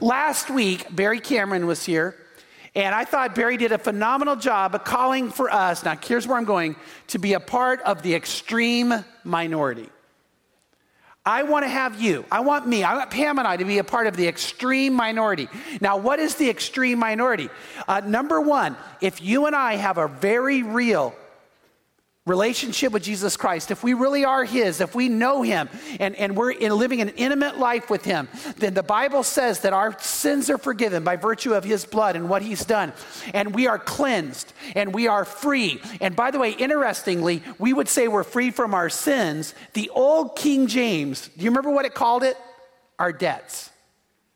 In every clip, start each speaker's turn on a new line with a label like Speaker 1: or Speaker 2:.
Speaker 1: Last week, Barry Cameron was here, and I thought Barry did a phenomenal job of calling for us. Now, here's where I'm going to be a part of the extreme minority. I want to have you, I want me, I want Pam and I to be a part of the extreme minority. Now, what is the extreme minority? Uh, number one, if you and I have a very real relationship with Jesus Christ, if we really are His, if we know Him and, and we're in living an intimate life with Him, then the Bible says that our sins are forgiven by virtue of His blood and what He's done. And we are cleansed and we are free. And by the way, interestingly, we would say we're free from our sins. The old King James, do you remember what it called it? Our debts.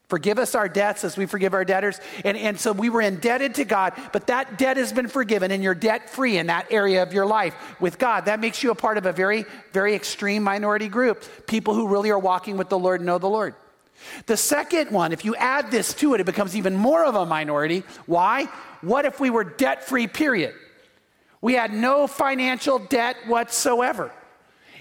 Speaker 1: Forgive us our debts as we forgive our debtors. And, and so we were indebted to God, but that debt has been forgiven and you're debt free in that area of your life with God. That makes you a part of a very, very extreme minority group. People who really are walking with the Lord know the Lord. The second one, if you add this to it, it becomes even more of a minority. Why? What if we were debt free, period? We had no financial debt whatsoever.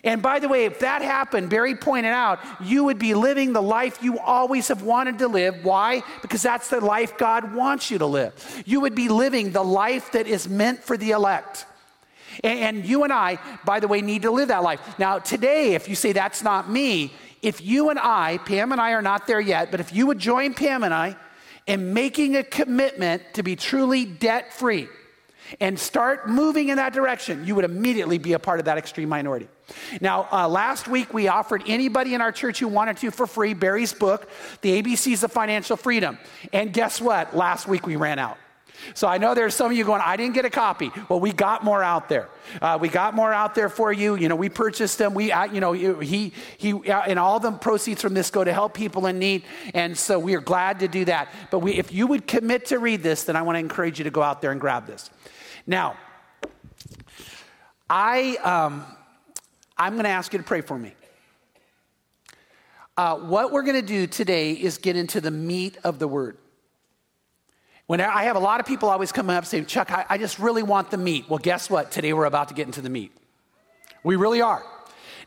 Speaker 1: And by the way, if that happened, Barry pointed out, you would be living the life you always have wanted to live. Why? Because that's the life God wants you to live. You would be living the life that is meant for the elect. And, you and I, by the way, need to live that life. Now, today, if you say that's not me, if you and I, Pam and I are not there yet, but if you would join Pam and I in making a commitment to be truly debt free and start moving in that direction, you would immediately be a part of that extreme minority. Now, uh, last week we offered anybody in our church who wanted to for free Barry's book, The ABCs of Financial Freedom. And guess what? Last week we ran out. So I know there's some of you going, I didn't get a copy. Well, we got more out there. Uh, we got more out there for you. You know, we purchased them. We, you know, he, he, uh, and all the proceeds from this go to help people in need. And so we are glad to do that. But we, if you would commit to read this, then I want to encourage you to go out there and grab this. Now, I, um, I'm going to ask you to pray for me. Uh, what we're going to do today is get into the meat of the word. When I have a lot of people always come up saying, Chuck, I, I just really want the meat. Well, guess what? Today we're about to get into the meat. We really are.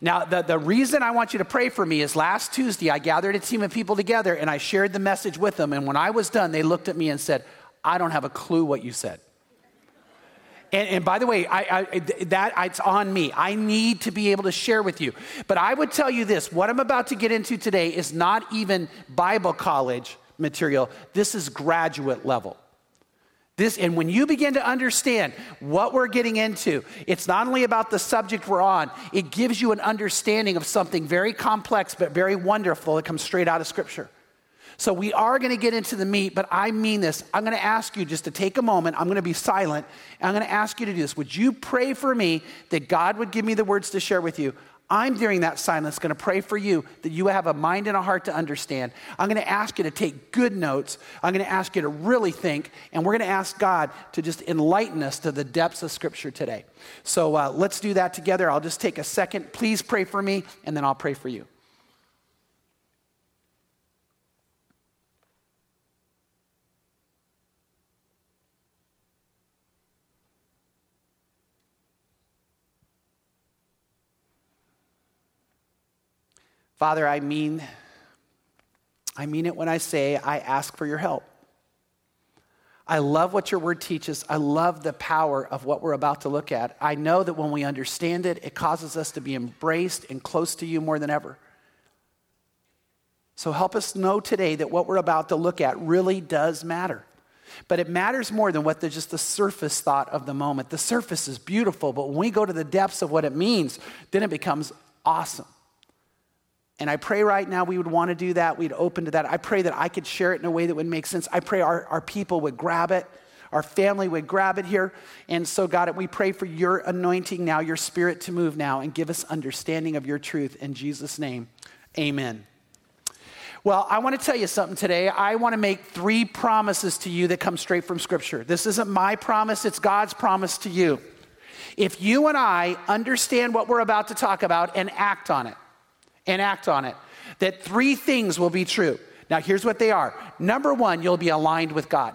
Speaker 1: Now, the, the reason I want you to pray for me is last Tuesday I gathered a team of people together and I shared the message with them. And when I was done, they looked at me and said, I don't have a clue what you said. And, and, by the way, I, I, that it's on me. I need to be able to share with you. But I would tell you this: what I'm about to get into today is not even Bible college material. This is graduate level. This, and when you begin to understand what we're getting into, it's not only about the subject we're on, it gives you an understanding of something very complex but very wonderful that comes straight out of Scripture. So we are going to get into the meat, but I mean this. I'm going to ask you just to take a moment. I'm going to be silent. I'm going to ask you to do this. Would you pray for me that God would give me the words to share with you? I'm during that silence going to pray for you that you have a mind and a heart to understand. I'm going to ask you to take good notes. I'm going to ask you to really think, and we're going to ask God to just enlighten us to the depths of Scripture today. So uh, let's do that together. I'll just take a second. Please pray for me, and then I'll pray for you. Father, I mean, I mean it when I say I ask for your help. I love what your word teaches. I love the power of what we're about to look at. I know that when we understand it, it causes us to be embraced and close to you more than ever. So help us know today that what we're about to look at really does matter. But it matters more than what the, just the surface thought of the moment. The surface is beautiful, but when we go to the depths of what it means, then it becomes awesome. And I pray right now we would want to do that. We'd open to that. I pray that I could share it in a way that would make sense. I pray our, our people would grab it, our family would grab it here. And so, God, we pray for your anointing now, your spirit to move now, and give us understanding of your truth. In Jesus' name, amen. Well, I want to tell you something today. I want to make three promises to you that come straight from Scripture. This isn't my promise, it's God's promise to you. If you and I understand what we're about to talk about and act on it, and act on it, that three things will be true. Now, here's what they are. Number one, you'll be aligned with God.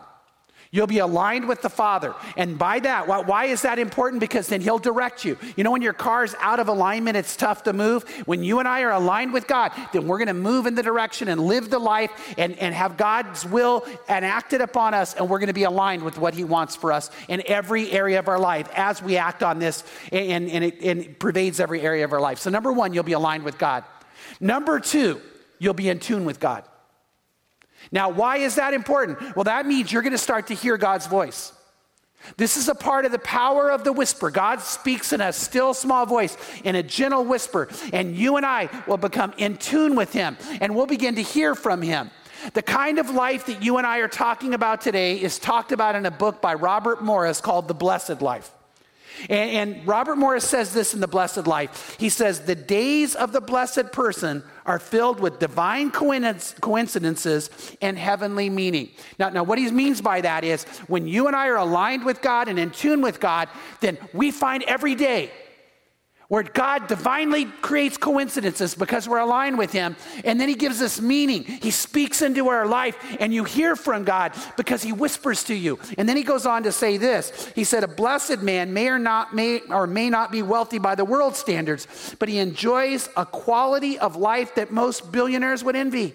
Speaker 1: You'll be aligned with the Father. And by that, why is that important? Because then He'll direct you. You know, when your car's out of alignment, it's tough to move. When you and I are aligned with God, then we're going to move in the direction and live the life and, and have God's will enacted upon us. And we're going to be aligned with what He wants for us in every area of our life as we act on this. And, and, it, and it pervades every area of our life. So, number one, you'll be aligned with God. Number two, you'll be in tune with God. Now, why is that important? Well, that means you're going to start to hear God's voice. This is a part of the power of the whisper. God speaks in a still small voice, in a gentle whisper, and you and I will become in tune with Him and we'll begin to hear from Him. The kind of life that you and I are talking about today is talked about in a book by Robert Morris called The Blessed Life. And, and, Robert Morris says this in The Blessed Life. He says, The days of the blessed person are filled with divine coincidences and heavenly meaning. Now, now, what he means by that is when you and I are aligned with God and in tune with God, then we find every day where God divinely creates coincidences because we're aligned with Him, and then He gives us meaning. He speaks into our life, and you hear from God because He whispers to you. And then He goes on to say this He said, A blessed man may or, not, may, or may not be wealthy by the world standards, but he enjoys a quality of life that most billionaires would envy.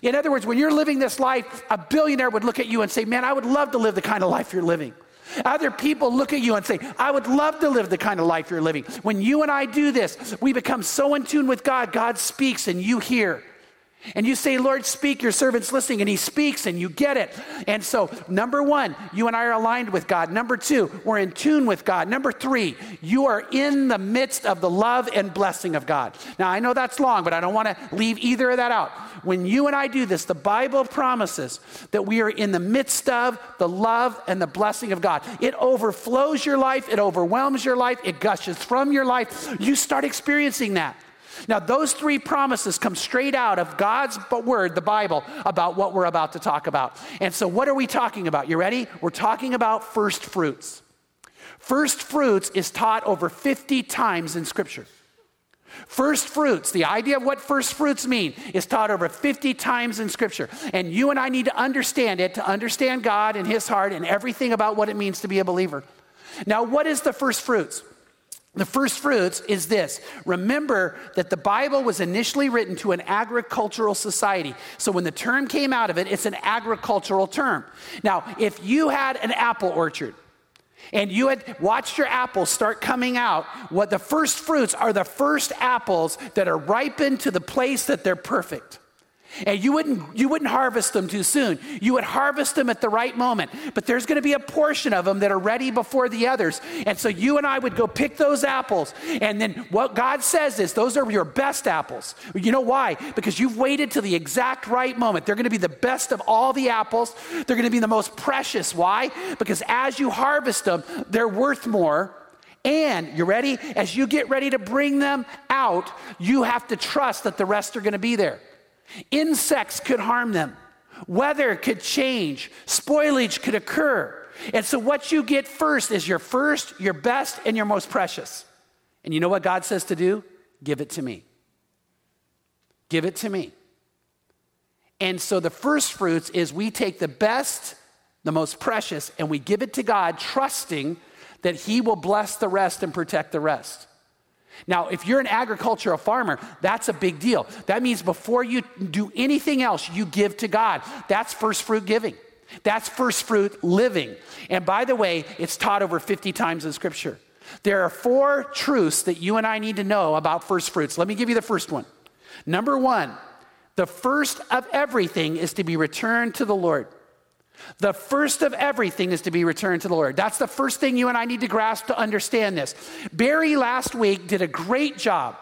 Speaker 1: In other words, when you're living this life, a billionaire would look at you and say, Man, I would love to live the kind of life you're living. Other people look at you and say, I would love to live the kind of life you're living. When you and I do this, we become so in tune with God, God speaks and you hear. And you say, Lord, speak, your servant's listening, and he speaks and you get it. And so, number one, you and I are aligned with God. Number two, we're in tune with God. Number three, you are in the midst of the love and blessing of God. Now, I know that's long, but I don't want to leave either of that out. When you and I do this, the Bible promises that we are in the midst of the love and the blessing of God. It overflows your life, it overwhelms your life, it gushes from your life. You start experiencing that. Now, those three promises come straight out of God's word, the Bible, about what we're about to talk about. And so, what are we talking about? You ready? We're talking about first fruits. First fruits is taught over 50 times in Scripture. First fruits, the idea of what first fruits mean, is taught over 50 times in Scripture. And you and I need to understand it to understand God and His heart and everything about what it means to be a believer. Now, what is the first fruits? The first fruits is this. Remember that the Bible was initially written to an agricultural society. So when the term came out of it, it's an agricultural term. Now, if you had an apple orchard, and you had watched your apples start coming out, what the first fruits are the first apples that are ripened to the place that they're perfect. And you wouldn't, you wouldn't harvest them too soon. You would harvest them at the right moment. But there's going to be a portion of them that are ready before the others. And so you and I would go pick those apples. And then what God says is, those are your best apples. You know why? Because you've waited till the exact right moment. They're going to be the best of all the apples. They're going to be the most precious. Why? Because as you harvest them, they're worth more. And you ready? As you get ready to bring them out, you have to trust that the rest are going to be there. Insects could harm them. Weather could change. Spoilage could occur. And so, what you get first is your first, your best, and your most precious. And you know what God says to do? Give it to me. Give it to me. And so, the first fruits is we take the best, the most precious, and we give it to God, trusting that He will bless the rest and protect the rest. Now, if you're an agricultural farmer, that's a big deal. That means before you do anything else, you give to God. That's first fruit giving. That's first fruit living. And by the way, it's taught over 50 times in Scripture. There are four truths that you and I need to know about first fruits. Let me give you the first one. Number one, the first of everything is to be returned to the Lord. The first of everything is to be returned to the Lord. That's the first thing you and I need to grasp to understand this. Barry last week did a great job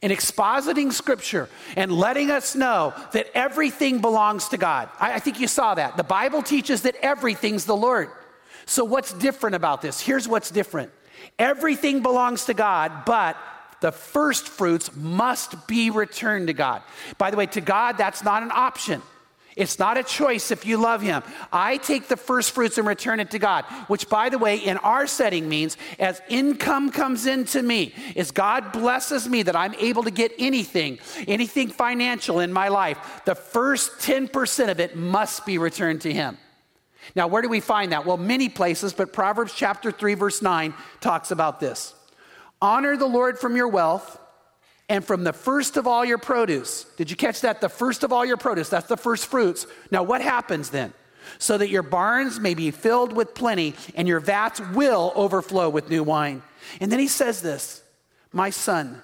Speaker 1: in expositing scripture and letting us know that everything belongs to God. I, I, think you saw that. The Bible teaches that everything's the Lord. So, what's different about this? Here's what's different everything belongs to God, but the first fruits must be returned to God. By the way, to God, that's not an option. It's not a choice if you love Him. I take the first fruits and return it to God, which, by the way, in our setting means as income comes into me, as God blesses me that I'm able to get anything, anything financial in my life, the first 10% of it must be returned to Him. Now, where do we find that? Well, many places, but Proverbs chapter 3, verse 9 talks about this. Honor the Lord from your wealth and from the first of all your produce. Did you catch that? The first of all your produce, that's the first fruits. Now, what happens then? So that your barns may be filled with plenty and your vats will overflow with new wine. And then he says this My son,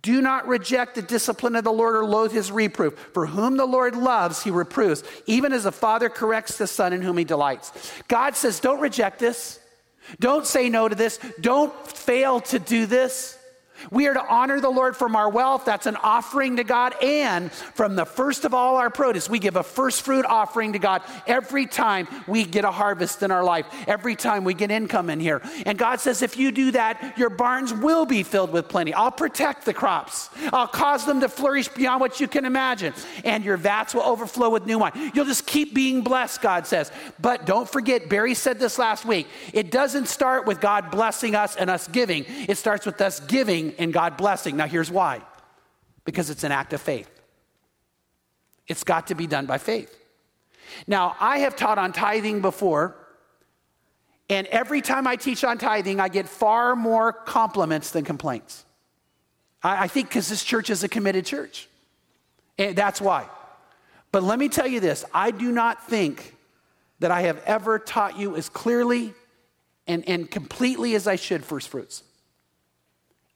Speaker 1: do not reject the discipline of the Lord or loathe his reproof. For whom the Lord loves, he reproves, even as a father corrects the son in whom he delights. God says, Don't reject this. Don't say no to this. Don't fail to do this. We are to honor the Lord from our wealth. That's an offering to God. And from the first of all our produce, we give a first fruit offering to God every time we get a harvest in our life, every time we get income in here. And God says, if you do that, your barns will be filled with plenty. I'll protect the crops, I'll cause them to flourish beyond what you can imagine. And your vats will overflow with new wine. You'll just keep being blessed, God says. But don't forget, Barry said this last week it doesn't start with God blessing us and us giving, it starts with us giving and God blessing. Now, here's why because it's an act of faith. It's got to be done by faith. Now, I have taught on tithing before, and every time I teach on tithing, I get far more compliments than complaints. I, I think because this church is a committed church. And that's why. But let me tell you this I do not think that I have ever taught you as clearly and, and completely as I should first fruits.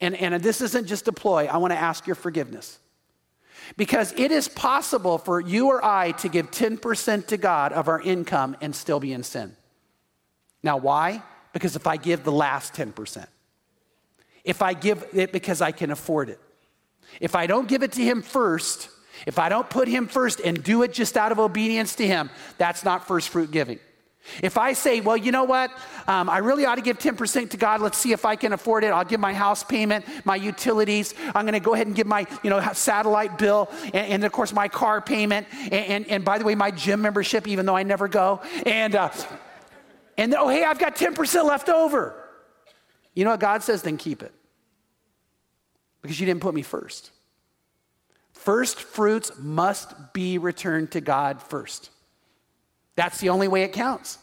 Speaker 1: And, and this isn't just a ploy, I want to ask your forgiveness. Because it is possible for you or I to give 10% to God of our income and still be in sin. Now, why? Because if I give the last 10%, if I give it because I can afford it, if I don't give it to Him first, if I don't put Him first and do it just out of obedience to Him, that's not first fruit giving. If I say, well, you know what, um, I really ought to give 10% to God, let's see if I can afford it. I'll give my house payment, my utilities. I'm going to go ahead and give my, you know, satellite bill, and, and of course my car payment, and, and, and, by the way, my gym membership, even though I never go. And, uh, and oh, hey, I've got 10% left over. You know what God says? Then keep it. Because you didn't put me first. First fruits must be returned to God first. That's the only way it counts.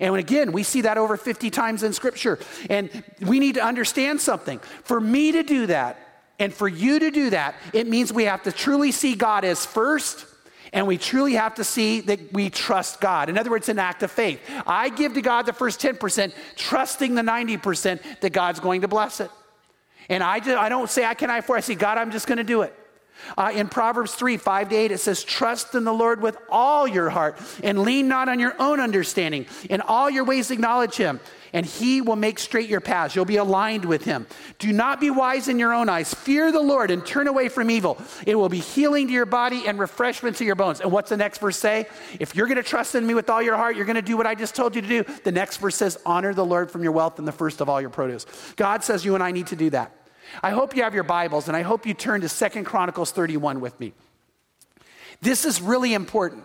Speaker 1: And again, we see that over 50 times in Scripture. And we need to understand something. For me to do that, and for you to do that, it means we have to truly see God as first, and we truly have to see that we trust God. In other words, an act of faith. I give to God the first 10%, trusting the 90% that God's going to bless it. And I, just, I don't say, I can I afford. I say, God, I'm just going to do it. Uh, in Proverbs 3 5 to 8, it says, Trust in the Lord with all your heart and lean not on your own understanding. In all your ways, acknowledge him, and he will make straight your paths. You'll be aligned with him. Do not be wise in your own eyes. Fear the Lord and turn away from evil. It will be healing to your body and refreshment to your bones. And what's the next verse say? If you're going to trust in me with all your heart, you're going to do what I just told you to do. The next verse says, Honor the Lord from your wealth and the first of all your produce. God says you and I need to do that. I hope you have your Bibles and I hope you turn to Second Chronicles 31 with me. This is really important.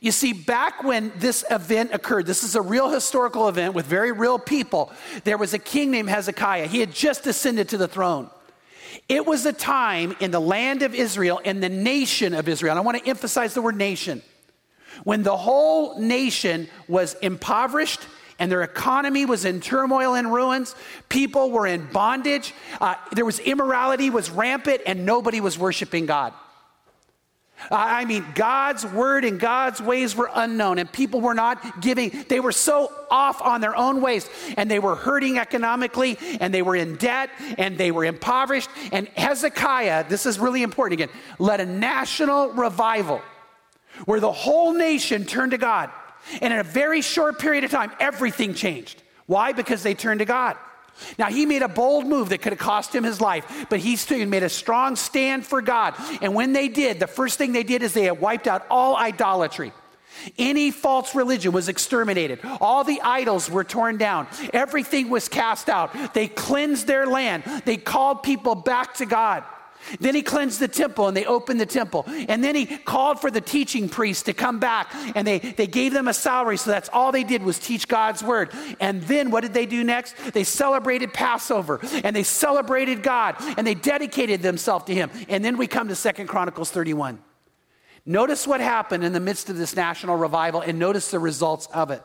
Speaker 1: You see, back when this event occurred, this is a real historical event with very real people. There was a king named Hezekiah. He had just ascended to the throne. It was a time in the land of Israel, in the nation of Israel, and I want to emphasize the word nation, when the whole nation was impoverished and their economy was in turmoil and ruins. People were in bondage. Uh, there was immorality was rampant, and nobody was worshiping God. I mean, God's word and God's ways were unknown, and people were not giving. They were so off on their own ways, and they were hurting economically, and they were in debt, and they were impoverished. And Hezekiah, this is really important again, led a national revival where the whole nation turned to God. And in a very short period of time, everything changed. Why? Because they turned to God. Now, he made a bold move that could have cost him his life, but he stood and made a strong stand for God. And when they did, the first thing they did is they wiped out all idolatry. Any false religion was exterminated. All the idols were torn down. Everything was cast out. They cleansed their land. They called people back to God. Then he cleansed the temple and they opened the temple. And then he called for the teaching priests to come back and they, they gave them a salary. So that's all they did was teach God's word. And then what did they do next? They celebrated Passover and they celebrated God and they dedicated themselves to him. And then we come to Second Chronicles 31. Notice what happened in the midst of this national revival and notice the results of it.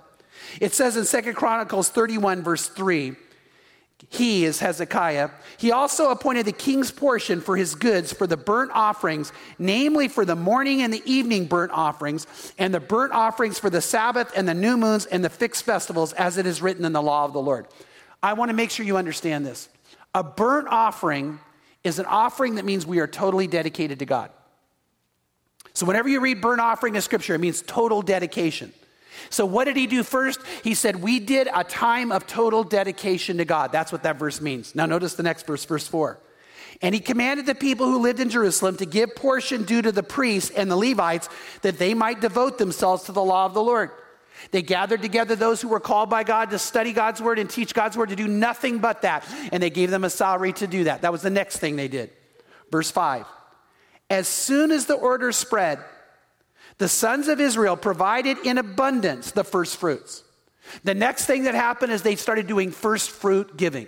Speaker 1: It says in Second Chronicles 31, verse 3, he is Hezekiah. He also appointed the king's portion for his goods for the burnt offerings, namely for the morning and the evening burnt offerings, and the burnt offerings for the Sabbath and the new moons and the fixed festivals, as it is written in the law of the Lord. I want to make sure you understand this. A burnt offering is an offering that means we are totally dedicated to God. So, whenever you read burnt offering in Scripture, it means total dedication. So, what did he do first? He said, We did a time of total dedication to God. That's what that verse means. Now, notice the next verse, verse 4. And he commanded the people who lived in Jerusalem to give portion due to the priests and the Levites that they might devote themselves to the law of the Lord. They gathered together those who were called by God to study God's word and teach God's word, to do nothing but that. And they gave them a salary to do that. That was the next thing they did. Verse 5 As soon as the order spread, the sons of Israel provided in abundance the first fruits. The next thing that happened is they started doing first fruit giving.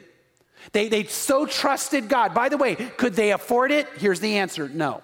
Speaker 1: They, they so trusted God. By the way, could they afford it? Here's the answer no.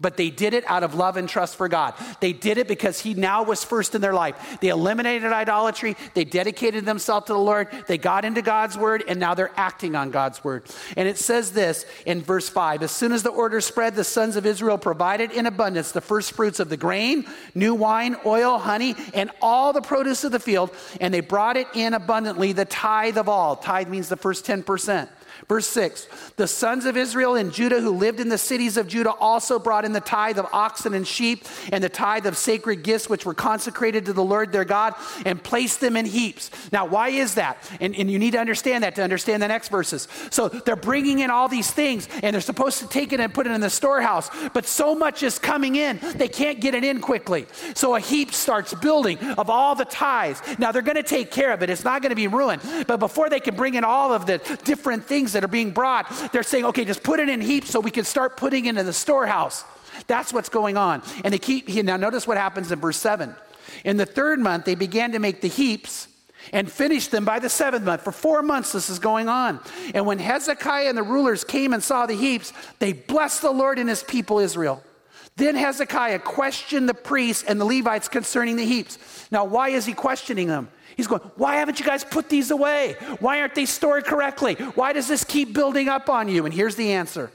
Speaker 1: But they did it out of love and trust for God. They did it because He now was first in their life. They eliminated idolatry. They dedicated themselves to the Lord. They got into God's word, and now they're acting on God's word. And it says this in verse 5 As soon as the order spread, the sons of Israel provided in abundance the first fruits of the grain, new wine, oil, honey, and all the produce of the field, and they brought it in abundantly, the tithe of all. Tithe means the first 10%. Verse 6 The sons of Israel and Judah who lived in the cities of Judah also brought in the tithe of oxen and sheep and the tithe of sacred gifts which were consecrated to the Lord their God and placed them in heaps. Now, why is that? And, and you need to understand that to understand the next verses. So they're bringing in all these things and they're supposed to take it and put it in the storehouse, but so much is coming in, they can't get it in quickly. So a heap starts building of all the tithes. Now, they're going to take care of it, it's not going to be ruined. But before they can bring in all of the different things that are being brought, they're saying, okay, just put it in heaps so we can start putting it in the storehouse. That's what's going on. And they keep, now notice what happens in verse 7. In the third month, they began to make the heaps and finished them by the seventh month. For four months, this is going on. And when Hezekiah and the rulers came and saw the heaps, they blessed the Lord and his people Israel. Then Hezekiah questioned the priests and the Levites concerning the heaps. Now, why is he questioning them? He's going, Why haven't you guys put these away? Why aren't they stored correctly? Why does this keep building up on you? And here's the answer.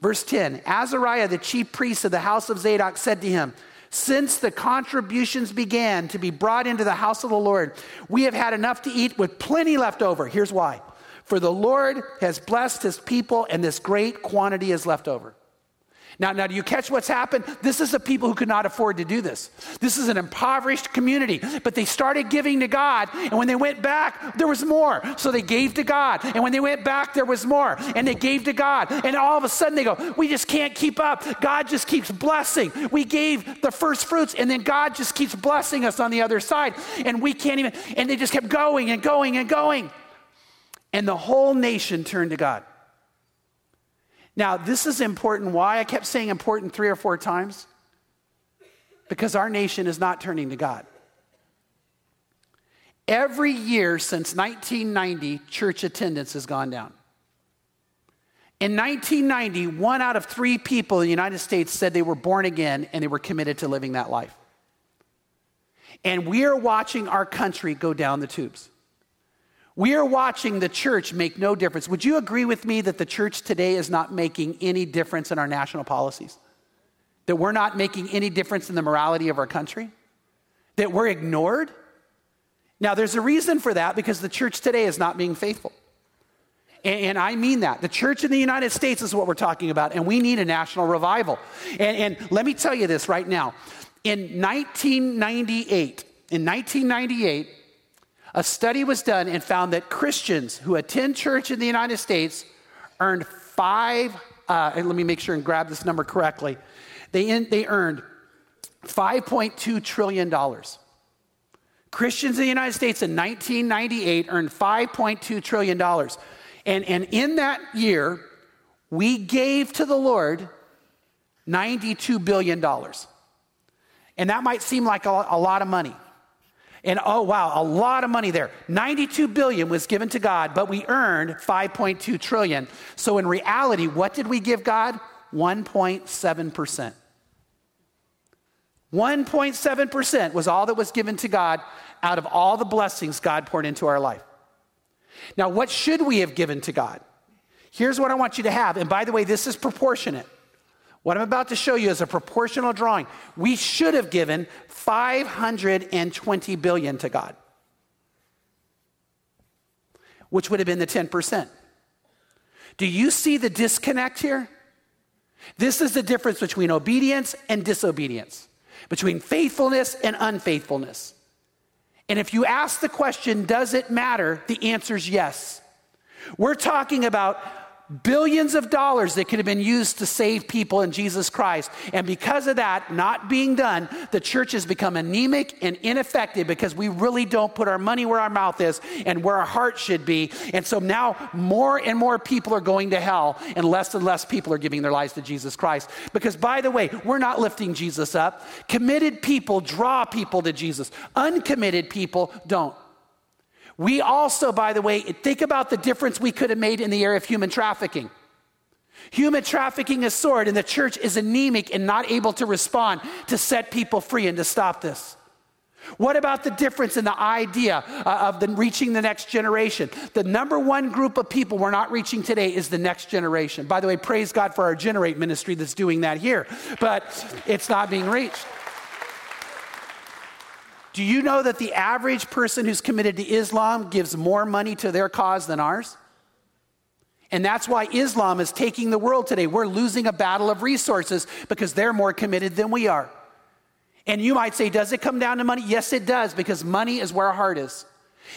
Speaker 1: Verse 10 Azariah, the chief priest of the house of Zadok, said to him, Since the contributions began to be brought into the house of the Lord, we have had enough to eat with plenty left over. Here's why. For the Lord has blessed his people, and this great quantity is left over. Now, now, do you catch what's happened? This is the people who could not afford to do this. This is an impoverished community, but they started giving to God, and when they went back, there was more. So they gave to God, and when they went back, there was more, and they gave to God, and all of a sudden they go, We just can't keep up. God just keeps blessing. We gave the first fruits, and then God just keeps blessing us on the other side, and we can't even, and they just kept going and going and going. And the whole nation turned to God. Now, this is important. Why? I kept saying important three or four times. Because our nation is not turning to God. Every year since 1990, church attendance has gone down. In 1990, one out of three people in the United States said they were born again and they were committed to living that life. And we are watching our country go down the tubes. We are watching the church make no difference. Would you agree with me that the church today is not making any difference in our national policies? That we're not making any difference in the morality of our country? That we're ignored? Now, there's a reason for that because the church today is not being faithful. And, I mean that. The church in the United States is what we're talking about, and we need a national revival. And, and let me tell you this right now. In 1998, in 1998, a study was done and found that Christians who attend church in the United States earned five, uh, let me make sure and grab this number correctly. They, in, they earned $5.2 trillion. Christians in the United States in 1998 earned $5.2 trillion. And, and in that year, we gave to the Lord $92 billion. And that might seem like a, a lot of money. And oh wow, a lot of money there. 92 billion was given to God, but we earned 5.2 trillion. So in reality, what did we give God? 1.7%. 1.7% was all that was given to God out of all the blessings God poured into our life. Now, what should we have given to God? Here's what I want you to have. And by the way, this is proportionate. What I'm about to show you is a proportional drawing. We should have given 520 billion to God, which would have been the 10%. Do you see the disconnect here? This is the difference between obedience and disobedience, between faithfulness and unfaithfulness. And if you ask the question, does it matter? The answer is yes. We're talking about billions of dollars that could have been used to save people in Jesus Christ. And because of that not being done, the church has become anemic and ineffective because we really don't put our money where our mouth is and where our heart should be. And so now more and more people are going to hell and less and less people are giving their lives to Jesus Christ. Because by the way, we're not lifting Jesus up. Committed people draw people to Jesus. Uncommitted people don't. We also, by the way, think about the difference we could have made in the area of human trafficking. Human trafficking is soared, and the church is anemic and not able to respond to set people free and to stop this. What about the difference in the idea uh, of the reaching the next generation? The number one group of people we're not reaching today is the next generation. By the way, praise God for our Generate ministry that's doing that here, but it's not being reached. Do you know that the average person who's committed to Islam gives more money to their cause than ours? And that's why Islam is taking the world today. We're losing a battle of resources because they're more committed than we are. And you might say, does it come down to money? Yes, it does, because money is where our heart is.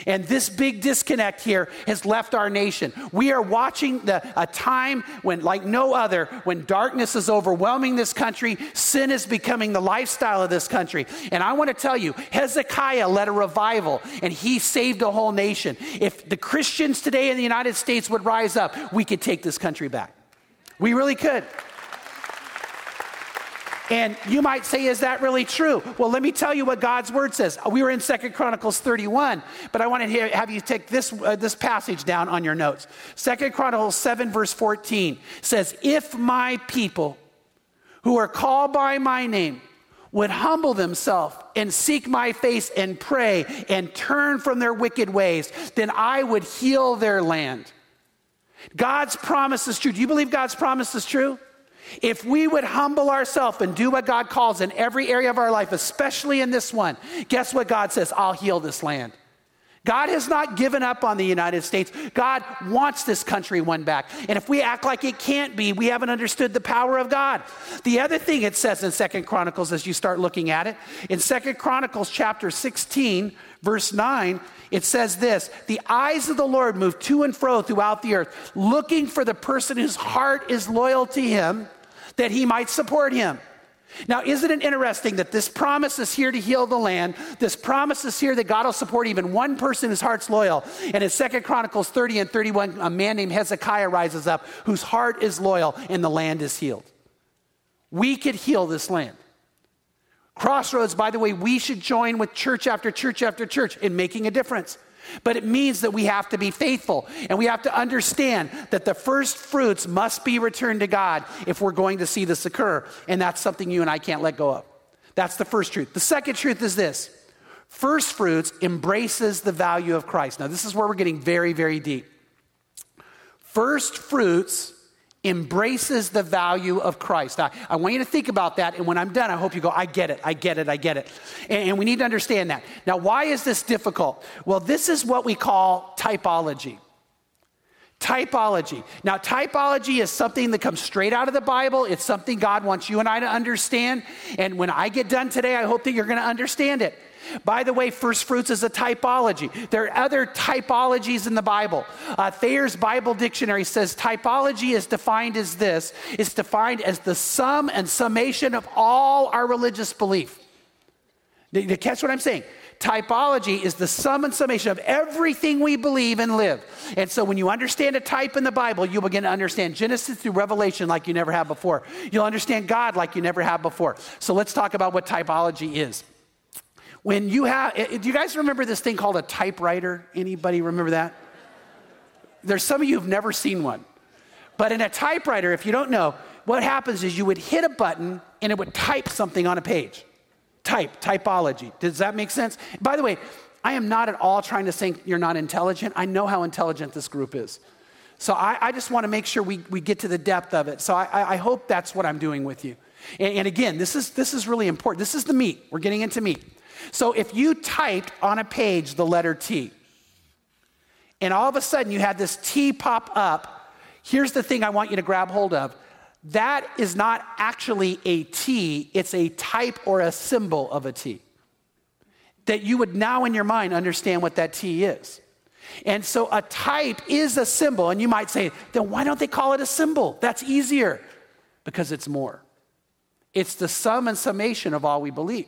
Speaker 1: And this big disconnect here has left our nation. We are watching the, a time when, like no other, when darkness is overwhelming this country, sin is becoming the lifestyle of this country. And I want to tell you, Hezekiah led a revival and he saved a whole nation. If the Christians today in the United States would rise up, we could take this country back. We really could. And you might say, is that really true? Well, let me tell you what God's word says. We were in Second Chronicles 31, but I want to have you take this, uh, this passage down on your notes. Second Chronicles 7, verse 14 says, If my people who are called by my name would humble themselves and seek my face and pray and turn from their wicked ways, then I would heal their land. God's promise is true. Do you believe God's promise is true? If we would humble ourselves and do what God calls in every area of our life, especially in this one, guess what God says? I'll heal this land. God has not given up on the United States. God wants this country won back. And if we act like it can't be, we haven't understood the power of God. The other thing it says in Second Chronicles as you start looking at it, in Second Chronicles chapter 16, verse 9, it says this The eyes of the Lord move to and fro throughout the earth, looking for the person whose heart is loyal to him, that he might support him. Now, isn't it interesting that this promise is here to heal the land? This promise is here that God will support even one person whose heart's loyal. And in Second Chronicles 30 and 31, a man named Hezekiah rises up whose heart is loyal and the land is healed. We could heal this land. Crossroads, by the way, we should join with church after church after church in making a difference. But it means that we have to be faithful and we have to understand that the first fruits must be returned to God if we're going to see this occur. And that's something you and I can't let go of. That's the first truth. The second truth is this first fruits embraces the value of Christ. Now, this is where we're getting very, very deep. First fruits embraces the value of Christ. I, I want you to think about that, and when I'm done, I hope you go, I get it, I get it, I get it. And, and we need to understand that. Now, why is this difficult? Well, this is what we call typology. Typology. Now, typology is something that comes straight out of the Bible. It's something God wants you and I to understand. And when I get done today, I hope that you're going to understand it. By the way, first fruits is a typology. There are other typologies in the Bible. Uh, Thayer's Bible Dictionary says typology is defined as this it's defined as the sum and summation of all our religious belief. Did you catch what I'm saying? Typology is the sum and summation of everything we believe and live. And so when you understand a type in the Bible, you'll begin to understand Genesis through Revelation like you never have before. You'll understand God like you never have before. So let's talk about what typology is. When you have, eh, do you guys remember this thing called a typewriter? Anybody remember that? There's some of you who've never seen one. But in a typewriter, if you don't know, what happens is you would hit a button and it would type something on a page. Type, typology. Does that make sense? By the way, I am not at all trying to say you're not intelligent. I know how intelligent this group is. So I, I just want to make sure we, we get to the depth of it. So I, I hope that's what I'm doing with you. And, and again, this is, this is really important. This is the meat. We're getting into meat. So if you typed on a page the letter T, and all of a sudden you had this T pop up, here's the thing I want you to grab hold of. That is not actually a T, it's a type or a symbol of a T. That you would now in your mind understand what that T is. And so a type is a symbol, and you might say, then why don't they call it a symbol? That's easier. Because it's more. It's the sum and summation of all we believe.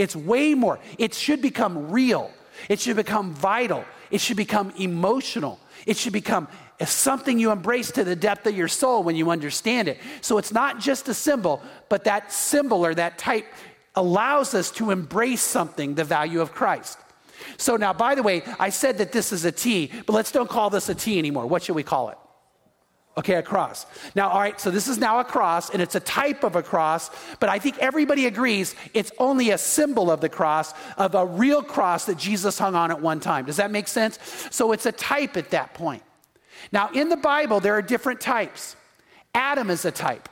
Speaker 1: It's way more. It should become real. It should become vital. It should become emotional. It should become something you embrace to the depth of your soul when you understand it. So it's not just a symbol, but that symbol or that type allows us to embrace something, the value of Christ. So now, by the way, I said that this is a T, but let's don't call this a T anymore. What should we call it? Okay, a cross. Now, all right, so this is now a cross, and it's a type of a cross, but I think everybody agrees it's only a symbol of the cross, of a real cross that Jesus hung on at one time. Does that make sense? So it's a type at that point. Now, in the Bible, there are different types. Adam is a type.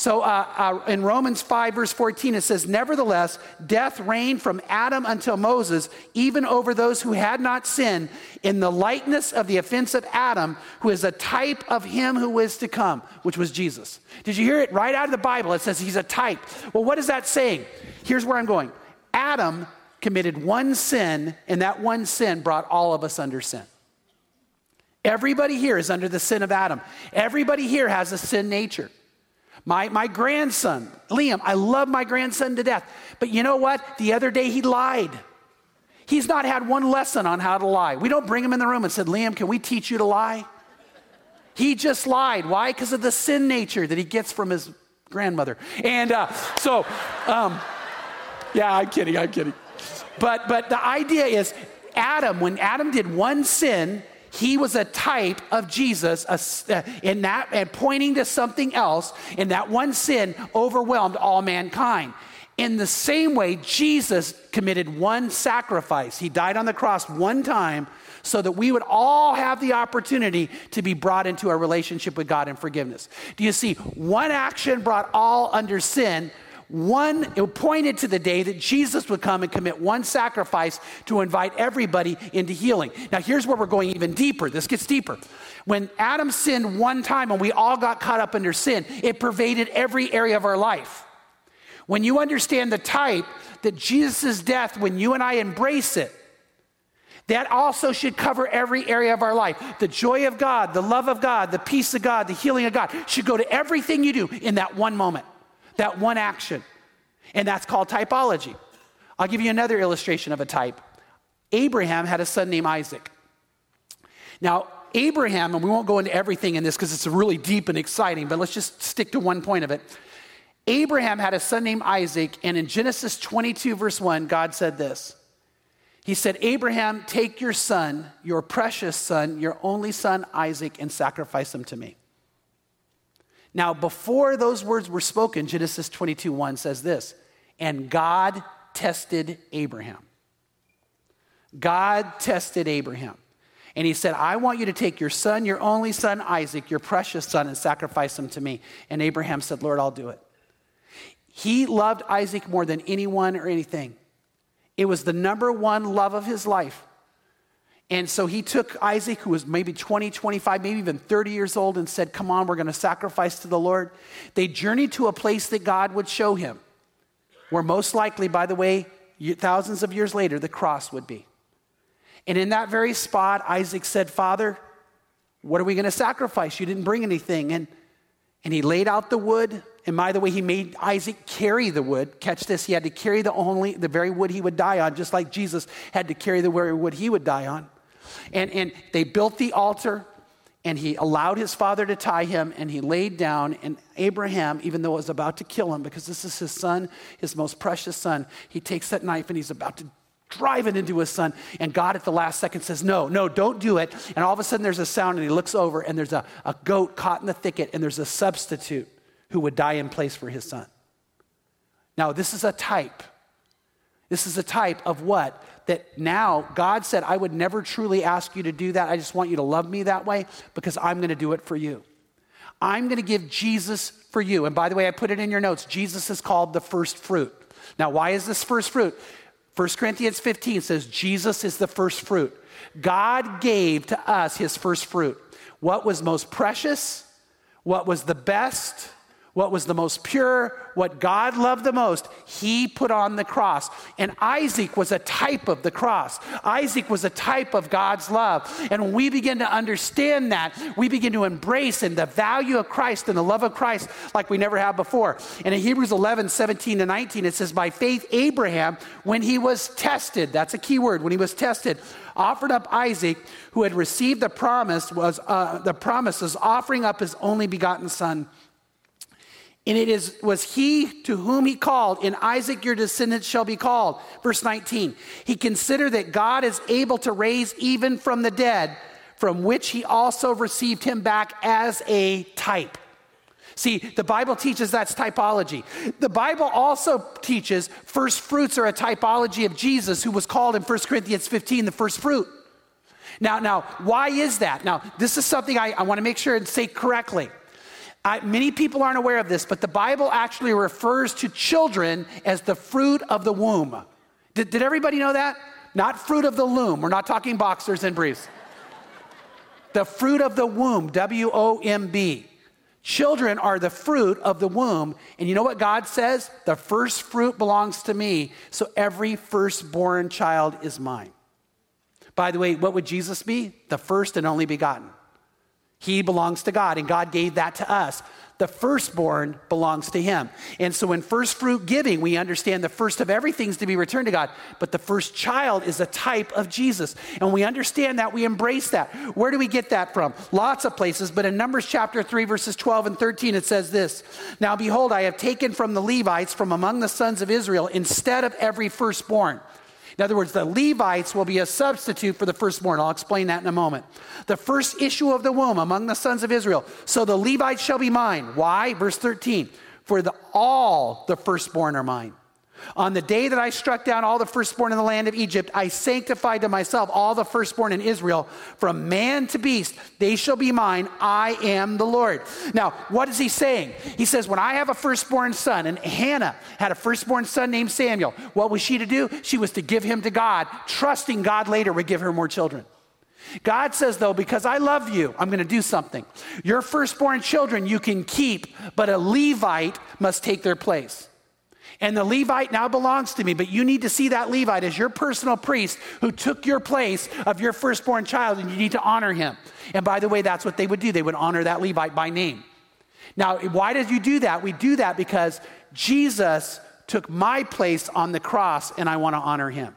Speaker 1: So uh, uh, in Romans 5, verse 14, it says, Nevertheless, death reigned from Adam until Moses, even over those who had not sinned, in the likeness of the offense of Adam, who is a type of him who is to come, which was Jesus. Did you hear it? Right out of the Bible, it says he's a type. Well, what is that saying? Here's where I'm going Adam committed one sin, and that one sin brought all of us under sin. Everybody here is under the sin of Adam. Everybody here has a sin nature. My, my grandson, Liam, I love my grandson to death. But you know what? The other day he lied. He's not had one lesson on how to lie. We don't bring him in the room and said, Liam, can we teach you to lie? He just lied. Why? Because of the sin nature that he gets from his grandmother. And uh, so, um, yeah, I'm kidding, I'm kidding. But, but the idea is Adam, when Adam did one sin, he was a type of Jesus uh, in that and pointing to something else, and that one sin overwhelmed all mankind. In the same way, Jesus committed one sacrifice. He died on the cross one time so that we would all have the opportunity to be brought into a relationship with God and forgiveness. Do you see? One action brought all under sin, one, it pointed to the day that Jesus would come and commit one sacrifice to invite everybody into healing. Now, here's where we're going even deeper. This gets deeper. When Adam sinned one time and we all got caught up under sin, it pervaded every area of our life. When you understand the type that Jesus' death, when you and I embrace it, that also should cover every area of our life. The joy of God, the love of God, the peace of God, the healing of God should go to everything you do in that one moment that one action. And that's called typology. I'll give you another illustration of a type. Abraham had a son named Isaac. Now, Abraham, and we won't go into everything in this because it's really deep and exciting, but let's just stick to one point of it. Abraham had a son named Isaac, and in Genesis 22, verse 1, God said this He said, Abraham, take your son, your precious son, your only son, Isaac, and sacrifice him to me. Now, before those words were spoken, Genesis 22 1 says this, and God tested Abraham. God tested Abraham. And he said, I want you to take your son, your only son, Isaac, your precious son, and sacrifice him to me. And Abraham said, Lord, I'll do it. He loved Isaac more than anyone or anything. It was the number one love of his life. And so he took Isaac, who was maybe 20, 25, maybe even 30 years old, and said, Come on, we're going to sacrifice to the Lord. They journeyed to a place that God would show him, where most likely, by the way, thousands of years later, the cross would be. And in that very spot, Isaac said, Father, what are we going to sacrifice? You didn't bring anything. And, and he laid out the wood. And by the way, he made Isaac carry the wood. Catch this, he had to carry the only the very wood he would die on, just like Jesus had to carry the very wood he would die on. And, and they built the altar, and he allowed his father to tie him, and he laid down. And Abraham, even though it was about to kill him, because this is his son, his most precious son, he takes that knife and he's about to drive it into his son. And God at the last second says, No, no, don't do it. And all of a sudden there's a sound, and he looks over, and there's a, a goat caught in the thicket, and there's a substitute who would die in place for his son. Now, this is a type This is a type of what? That now God said, I would never truly ask you to do that. I just want you to love me that way because I'm going to do it for you. I'm going to give Jesus for you. And by the way, I put it in your notes. Jesus is called the first fruit. Now, why is this first fruit? 1 Corinthians 15 says Jesus is the first fruit. God gave to us his first fruit. What was most precious? What was the best? What was the most pure, what God loved the most, he put on the cross. And Isaac was a type of the cross. Isaac was a type of God's love. And when we begin to understand that, we begin to embrace and the value of Christ and the love of Christ like we never have before. And in Hebrews 11, 17 to 19, it says, By faith, Abraham, when he was tested, that's a key word, when he was tested, offered up Isaac, who had received the promise, was uh, the promises, offering up his only begotten son and it is, was he to whom he called, in Isaac your descendants shall be called. Verse 19. He considered that God is able to raise even from the dead, from which he also received him back as a type. See, the Bible teaches that's typology. The Bible also teaches first fruits are a typology of Jesus, who was called in 1 Corinthians 15 the first fruit. Now, now, why is that? Now, this is something I, I want to make sure and say correctly. I, many people aren't aware of this, but the Bible actually refers to children as the fruit of the womb. Did, did everybody know that? Not fruit of the loom. We're not talking boxers and briefs. the fruit of the womb, W O M B. Children are the fruit of the womb. And you know what God says? The first fruit belongs to me, so every firstborn child is mine. By the way, what would Jesus be? The first and only begotten. He belongs to God, and God gave that to us. The firstborn belongs to Him. And so in first fruit giving, we understand the first of everything is to be returned to God, but the first child is a type of Jesus. And we understand that, we embrace that. Where do we get that from? Lots of places, but in Numbers chapter 3, verses 12 and 13, it says this Now behold, I have taken from the Levites, from among the sons of Israel, instead of every firstborn in other words, the Levites will be a substitute for the firstborn. I'll explain that in a moment. The first issue of the womb among the sons of Israel. So the Levites shall be mine. Why? Verse 13. For the, all the firstborn are mine. On the day that I struck down all the firstborn in the land of Egypt, I sanctified to myself all the firstborn in Israel, from man to beast. They shall be mine. I am the Lord. Now, what is he saying? He says, When I have a firstborn son, and Hannah had a firstborn son named Samuel, what was she to do? She was to give him to God, trusting God later would give her more children. God says, though, because I love you, I'm going to do something. Your firstborn children you can keep, but a Levite must take their place. And the Levite now belongs to me, but you need to see that Levite as your personal priest who took your place of your firstborn child, and you need to honor him. And by the way, that's what they would do. They would honor that Levite by name. Now, why did you do that? We do that because Jesus took my place on the cross, and I want to honor him.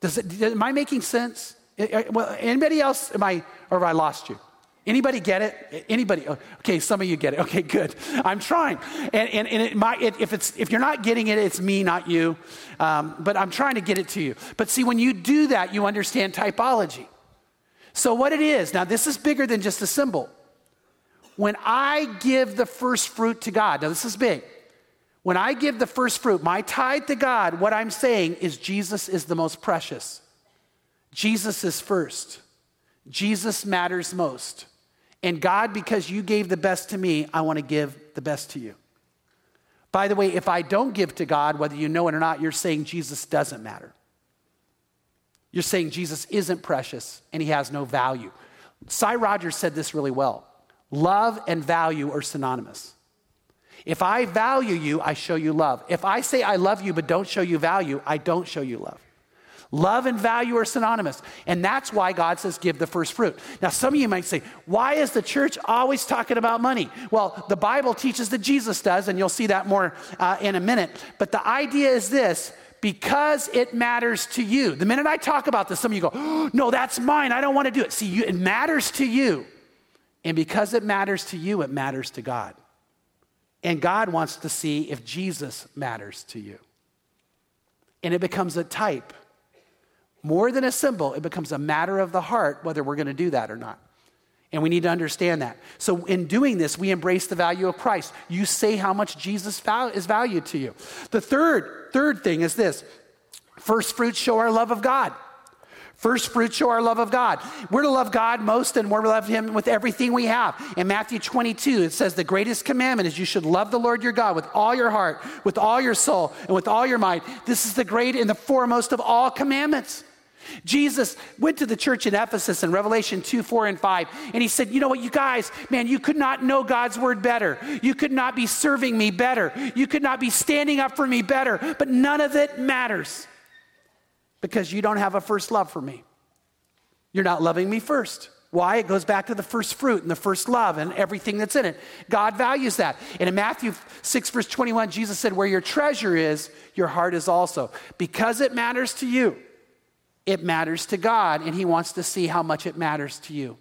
Speaker 1: Does it, am I making sense? Eh, eh, well, anybody else? Am I, or have I lost you? Anybody get it? Anybody? Oh, okay, some of you get it. Okay, good. I'm trying. And, and, and it might, it, if, it's, if you're not getting it, it's me, not you. Um, but I'm trying to get it to you. But see, when you do that, you understand typology. So, what it is, now this is bigger than just a symbol. When I give the first fruit to God, now this is big. When I give the first fruit, my tithe to God, what I'm saying is Jesus is the most precious. Jesus is first. Jesus matters most. And God, because you gave the best to me, I want to give the best to you. By the way, if I don't give to God, whether you know it or not, you're saying Jesus doesn't matter. You're saying Jesus isn't precious and he has no value. Cy Rogers said this really well love and value are synonymous. If I value you, I show you love. If I say I love you but don't show you value, I don't show you love. Love and value are synonymous. And that's why God says, give the first fruit. Now, some of you might say, why is the church always talking about money? Well, the Bible teaches that Jesus does, and you'll see that more uh, in a minute. But the idea is this because it matters to you. The minute I talk about this, some of you go, oh, no, that's mine. I don't want to do it. See, you, it matters to you. And because it matters to you, it matters to God. And God wants to see if Jesus matters to you. And it becomes a type more than a symbol, it becomes a matter of the heart whether we're going to do that or not. And we need to understand that. So, in doing this, we embrace the value of Christ. You say how much Jesus is valued to you. The third, third thing is this First fruits show our love of God. First fruits show our love of God. We're to love God most and we're to love Him with everything we have. In Matthew 22, it says, The greatest commandment is you should love the Lord your God with all your heart, with all your soul, and with all your mind. This is the great and the foremost of all commandments. Jesus went to the church in Ephesus in Revelation 2, 4, and 5, and he said, You know what, you guys, man, you could not know God's word better. You could not be serving me better. You could not be standing up for me better, but none of it matters because you don't have a first love for me. You're not loving me first. Why? It goes back to the first fruit and the first love and everything that's in it. God values that. And in Matthew 6, verse 21, Jesus said, Where your treasure is, your heart is also. Because it matters to you, it matters to God, and He wants to see how much it matters to you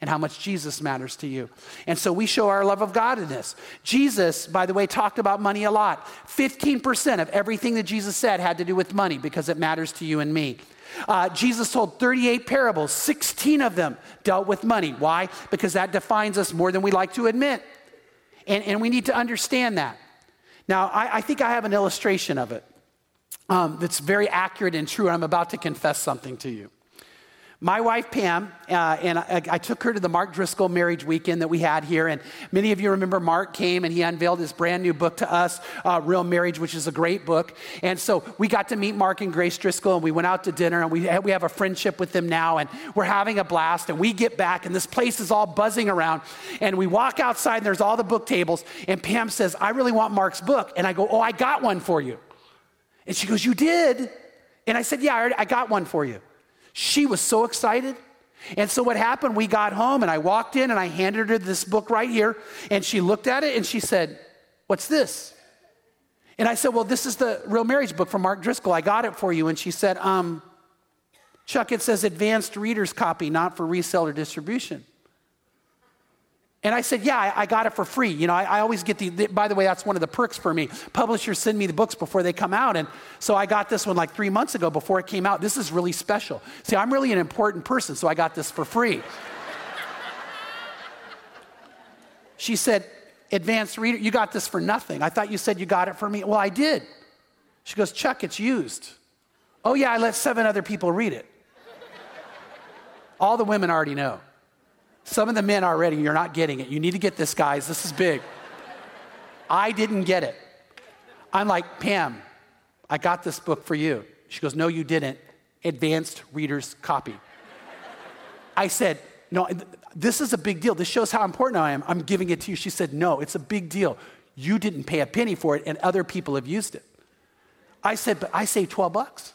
Speaker 1: and how much Jesus matters to you. And so we show our love of God in this. Jesus, by the way, talked about money a lot. 15% of everything that Jesus said had to do with money because it matters to you and me. Uh, Jesus told 38 parables, 16 of them dealt with money. Why? Because that defines us more than we like to admit. And, and we need to understand that. Now, I, I think I have an illustration of it um, that's very accurate and true, and I'm about to confess something to you. My wife, Pam, uh, and I, I, took her to the Mark Driscoll marriage weekend that we had here. And many of you remember Mark came and he unveiled his brand new book to us, uh, Real Marriage, which is a great book. And so we got to meet Mark and Grace Driscoll and we went out to dinner and we, we have a friendship with them now. And we're having a blast. And we get back and this place is all buzzing around. And we walk outside and there's all the book tables. And Pam says, I really want Mark's book. And I go, Oh, I got one for you. And she goes, You did? And I said, Yeah, I, already, I got one for you. She was so excited. And so what happened, we got home and I walked in and I handed her this book right here. And she looked at it and she said, What's this? And I said, Well, this is the real marriage book from Mark Driscoll. I got it for you. And she said, um, Chuck, it says advanced reader's copy, not for resale or distribution. And I said, Yeah, I, I got it for free. You know, I, I always get the, the, by the way, that's one of the perks for me. Publishers send me the books before they come out. And so I got this one like three months ago before it came out. This is really special. See, I'm really an important person, so I got this for free. she said, Advanced reader, you got this for nothing. I thought you said you got it for me. Well, I did. She goes, Chuck, it's used. Oh, yeah, I let seven other people read it. All the women already know. Some of the men already, you're not getting it. You need to get this, guys. This is big. I didn't get it. I'm like, Pam, I got this book for you. She goes, No, you didn't. Advanced reader's copy. I said, No, this is a big deal. This shows how important I am. I'm giving it to you. She said, No, it's a big deal. You didn't pay a penny for it, and other people have used it. I said, But I saved 12 bucks.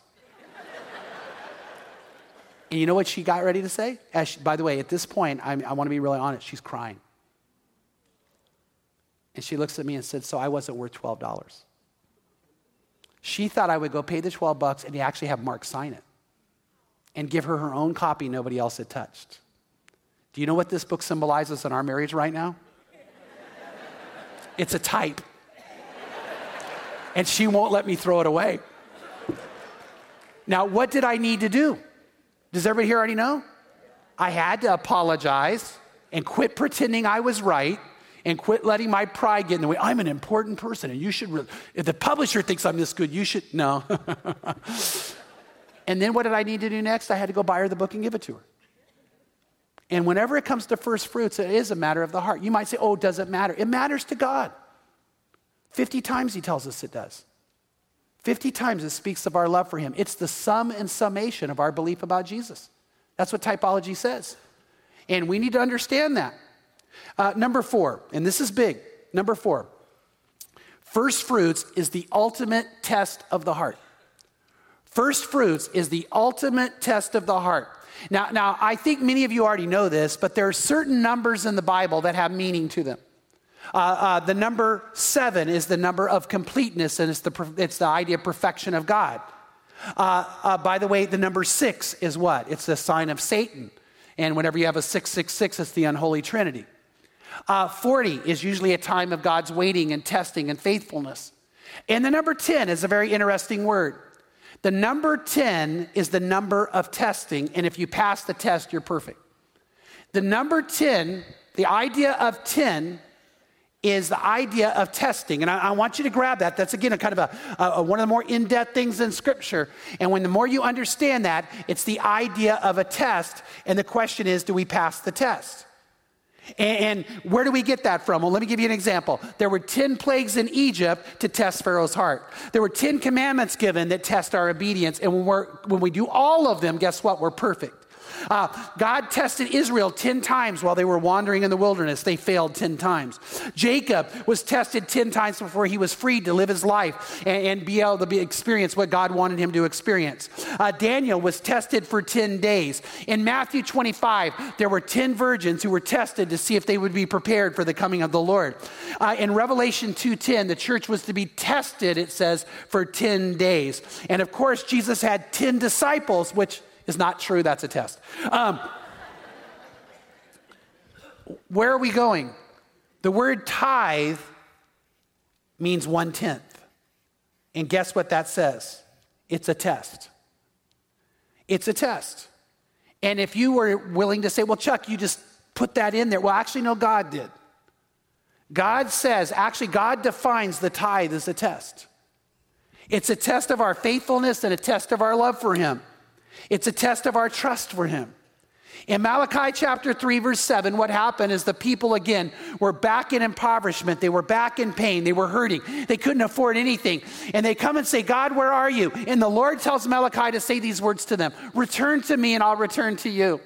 Speaker 1: And you know what she got ready to say? She, by the way, at this point, I'm, i want to be really honest, she's crying. And she looks at me and said, So I wasn't worth $12. She thought I would go pay the 12 bucks and actually have Mark sign it and give her her own copy nobody else had touched. Do you know what this book symbolizes in our marriage right now? It's a type. And she won't let me throw it away. Now, what did I need to do? Does everybody here already know? I had to apologize and quit pretending I was right and quit letting my pride get in the way. I'm an important person and you should, re- if the publisher thinks I'm this good, you should, no. and then what did I need to do next? I had to go buy her the book and give it to her. And whenever it comes to first fruits, it is a matter of the heart. You might say, oh, does it matter? It matters to God. 50 times he tells us it does. 50 times it speaks of our love for him. It's the sum and summation of our belief about Jesus. That's what typology says. And we need to understand that. Uh, number four, and this is big. Number four, first fruits is the ultimate test of the heart. First fruits is the ultimate test of the heart. Now, now, I think many of you already know this, but there are certain numbers in the Bible that have meaning to them. Uh, uh, the number seven is the number of completeness, and it's the, it's the idea of perfection of God. Uh, uh, by the way, the number six is what? It's the sign of Satan. And whenever you have a 666, it's the unholy trinity. Uh, 40 is usually a time of God's waiting and testing and faithfulness. And the number 10 is a very interesting word. The number 10 is the number of testing, and if you pass the test, you're perfect. The number 10, the idea of 10 is the idea of testing. And I, I, want you to grab that. That's again a kind of a, a one of the more in depth things in Scripture. And when the more you understand that, it's the idea of a test. And the question is do we pass the test? And, and where do we get that from? Well, let me give you an example. There were 10 plagues in Egypt to test Pharaoh's heart. There were 10 commandments given that test our obedience. And when, we're, when we do all of them, guess what? We're perfect. Uh, God tested Israel 10 times while they were wandering in the wilderness. They failed 10 times. Jacob was tested 10 times before he was freed to live his life and, and be able to be, experience what God wanted him to experience. Uh, Daniel was tested for 10 days. In Matthew 25, there were 10 virgins who were tested to see if they would be prepared for the coming of the Lord. Uh, in Revelation 2:10, the church was to be tested, it says, for 10 days. And of course, Jesus had 10 disciples, which is not true. That's a test. Um, where are we going? The word tithe means one tenth. And guess what that says? It's a test. It's a test. And if you were willing to say, well, Chuck, you just put that in there, well, actually, no, God did. God says, actually, God defines the tithe as a test. It's a test of our faithfulness and a test of our love for Him. It's a test of our trust for him. In Malachi chapter 3, verse 7, what happened is the people again were back in impoverishment. They were back in pain. They were hurting. They couldn't afford anything. And they come and say, God, where are you? And the Lord tells Malachi to say these words to them Return to me, and I'll return to you.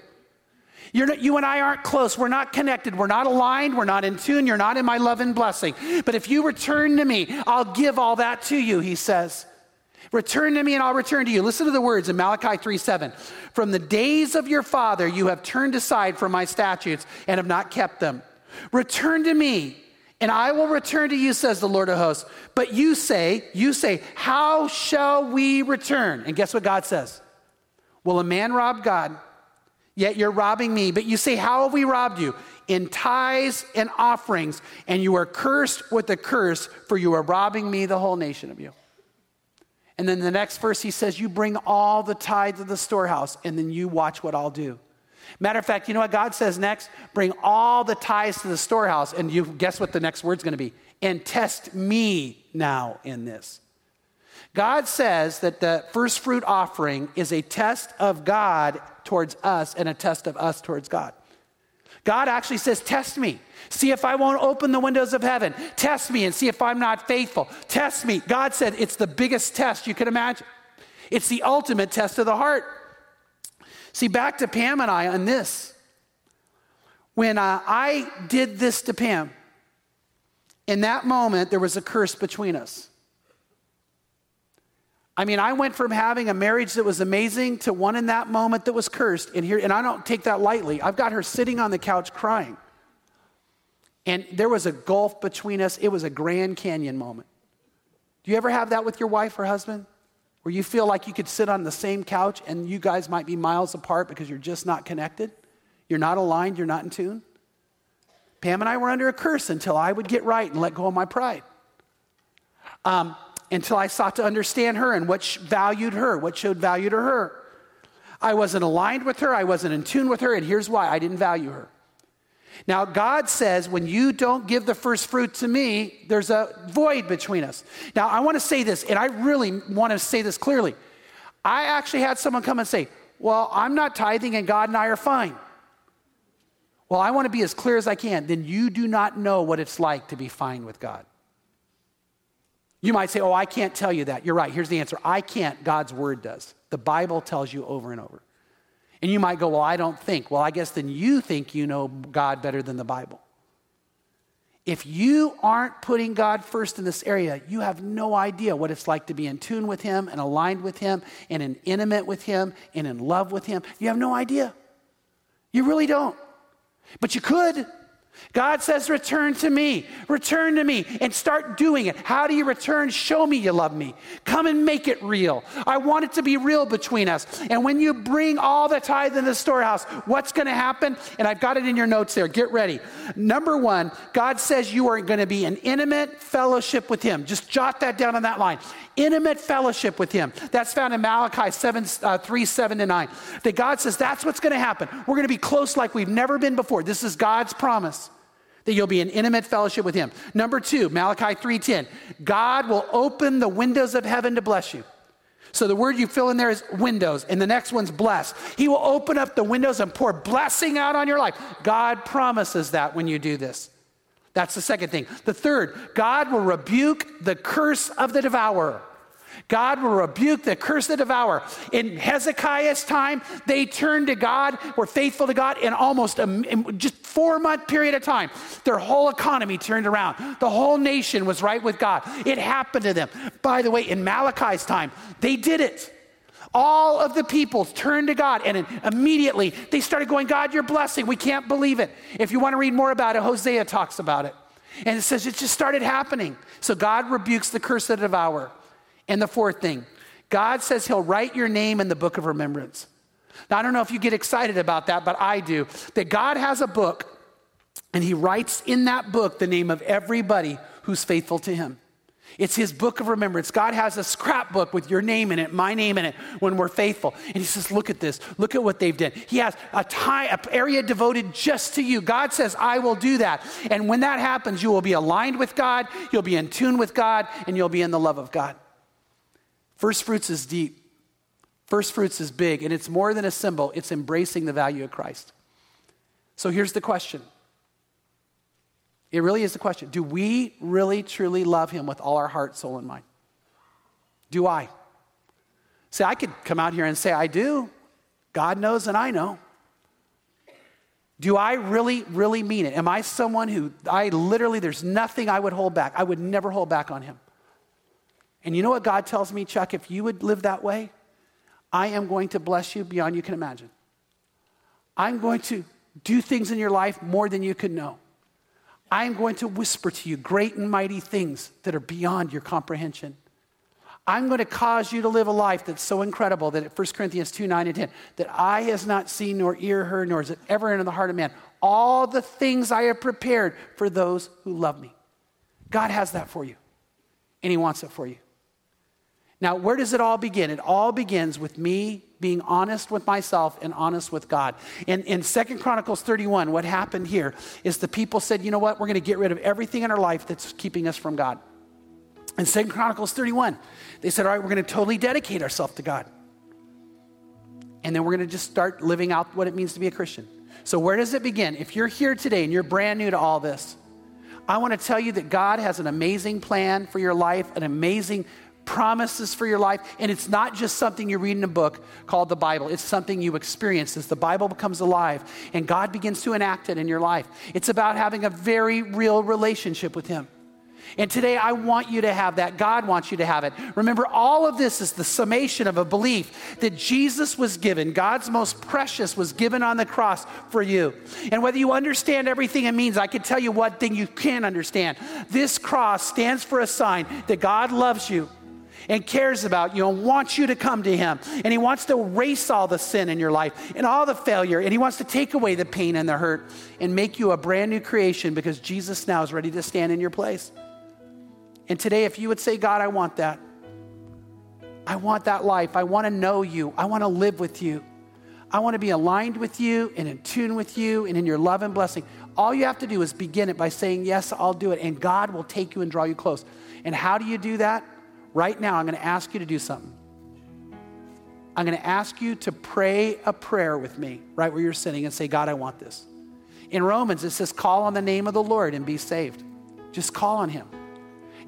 Speaker 1: Not, you and I aren't close. We're not connected. We're not aligned. We're not in tune. You're not in my love and blessing. But if you return to me, I'll give all that to you, he says. Return to me and I'll return to you. Listen to the words in Malachi 3 7. From the days of your father, you have turned aside from my statutes and have not kept them. Return to me and I will return to you, says the Lord of hosts. But you say, you say, how shall we return? And guess what God says? Will a man rob God? Yet you're robbing me. But you say, how have we robbed you? In tithes and offerings, and you are cursed with a curse, for you are robbing me, the whole nation of you. And then the next verse, he says, You bring all the tithes of the storehouse, and then you watch what I'll do. Matter of fact, you know what God says next? Bring all the tithes to the storehouse, and you guess what the next word's gonna be? And test me now in this. God says that the first fruit offering is a test of God towards us and a test of us towards God. God actually says, Test me. See if I won't open the windows of heaven. Test me and see if I'm not faithful. Test me. God said it's the biggest test you could imagine. It's the ultimate test of the heart. See, back to Pam and I on this. When uh, I did this to Pam, in that moment, there was a curse between us. I mean, I went from having a marriage that was amazing to one in that moment that was cursed. And here, and I don't take that lightly. I've got her sitting on the couch crying. And there was a gulf between us. It was a Grand Canyon moment. Do you ever have that with your wife or husband? Where you feel like you could sit on the same couch and you guys might be miles apart because you're just not connected? You're not aligned, you're not in tune? Pam and I were under a curse until I would get right and let go of my pride. Um, until I sought to understand her and what valued her, what showed value to her. I wasn't aligned with her, I wasn't in tune with her, and here's why I didn't value her. Now, God says, when you don't give the first fruit to me, there's a void between us. Now, I want to say this, and I really want to say this clearly. I actually had someone come and say, Well, I'm not tithing, and God and I are fine. Well, I want to be as clear as I can. Then you do not know what it's like to be fine with God. You might say, Oh, I can't tell you that. You're right. Here's the answer I can't. God's word does. The Bible tells you over and over. And you might go, Well, I don't think. Well, I guess then you think you know God better than the Bible. If you aren't putting God first in this area, you have no idea what it's like to be in tune with Him and aligned with Him and in intimate with Him and in love with Him. You have no idea. You really don't. But you could. God says, Return to me, return to me, and start doing it. How do you return? Show me you love me. Come and make it real. I want it to be real between us. And when you bring all the tithe in the storehouse, what's going to happen? And I've got it in your notes there. Get ready. Number one, God says you are going to be an intimate fellowship with Him. Just jot that down on that line. Intimate fellowship with Him. That's found in Malachi 7, uh, 3, 7 to 9. That God says that's what's going to happen. We're going to be close like we've never been before. This is God's promise. That you'll be in intimate fellowship with him. Number 2, Malachi 3:10. God will open the windows of heaven to bless you. So the word you fill in there is windows, and the next one's bless. He will open up the windows and pour blessing out on your life. God promises that when you do this. That's the second thing. The third, God will rebuke the curse of the devourer. God will rebuke the curse of the devourer. In Hezekiah's time, they turned to God, were faithful to God in almost a in just four month period of time. Their whole economy turned around. The whole nation was right with God. It happened to them. By the way, in Malachi's time, they did it. All of the peoples turned to God and immediately they started going, God, your blessing. We can't believe it. If you want to read more about it, Hosea talks about it. And it says it just started happening. So God rebukes the curse of the devourer. And the fourth thing, God says He'll write your name in the book of remembrance. Now, I don't know if you get excited about that, but I do. That God has a book, and He writes in that book the name of everybody who's faithful to Him. It's his book of remembrance. God has a scrapbook with your name in it, my name in it, when we're faithful. And he says, Look at this. Look at what they've done. He has a time, an area devoted just to you. God says, I will do that. And when that happens, you will be aligned with God, you'll be in tune with God, and you'll be in the love of God. First fruits is deep. First fruits is big, and it's more than a symbol, it's embracing the value of Christ. So here's the question. It really is the question. Do we really truly love him with all our heart, soul, and mind? Do I? See, I could come out here and say, I do. God knows and I know. Do I really, really mean it? Am I someone who I literally, there's nothing I would hold back? I would never hold back on him. And you know what God tells me, Chuck? If you would live that way, I am going to bless you beyond you can imagine. I'm going to do things in your life more than you can know. I'm going to whisper to you great and mighty things that are beyond your comprehension. I'm going to cause you to live a life that's so incredible that 1 Corinthians 2 9 and 10, that eye has not seen, nor ear heard, nor is it ever entered the heart of man. All the things I have prepared for those who love me. God has that for you, and He wants it for you. Now, where does it all begin? It all begins with me being honest with myself and honest with God. In, in 2 Chronicles 31, what happened here is the people said, you know what, we're going to get rid of everything in our life that's keeping us from God. In 2 Chronicles 31, they said, all right, we're going to totally dedicate ourselves to God. And then we're going to just start living out what it means to be a Christian. So, where does it begin? If you're here today and you're brand new to all this, I want to tell you that God has an amazing plan for your life, an amazing promises for your life. And it's not just something you read in a book called the Bible, it's something you experience as the Bible becomes alive and God begins to enact it in your life. It's about having a very real relationship with Him. And today I want you to have that. God wants you to have it. Remember, all of this is the summation of a belief that Jesus was given, God's most precious was given on the cross for you. And whether you understand everything it means, I can tell you one thing you can understand. This cross stands for a sign that God loves you and cares about you and wants you to come to Him. And He wants to erase all the sin in your life and all the failure. And He wants to take away the pain and the hurt and make you a brand new creation because Jesus now is ready to stand in your place. And today, if you would say, God, I want that. I want that life. I want to know you. I want to live with you. I want to be aligned with you and in tune with you and in your love and blessing. All you have to do is begin it by saying, Yes, I'll do it. And God will take you and draw you close. And how do you do that? Right now, I'm going to ask you to do something. I'm going to ask you to pray a prayer with me right where you're sitting and say, God, I want this. In Romans, it says, call on the name of the Lord and be saved. Just call on him.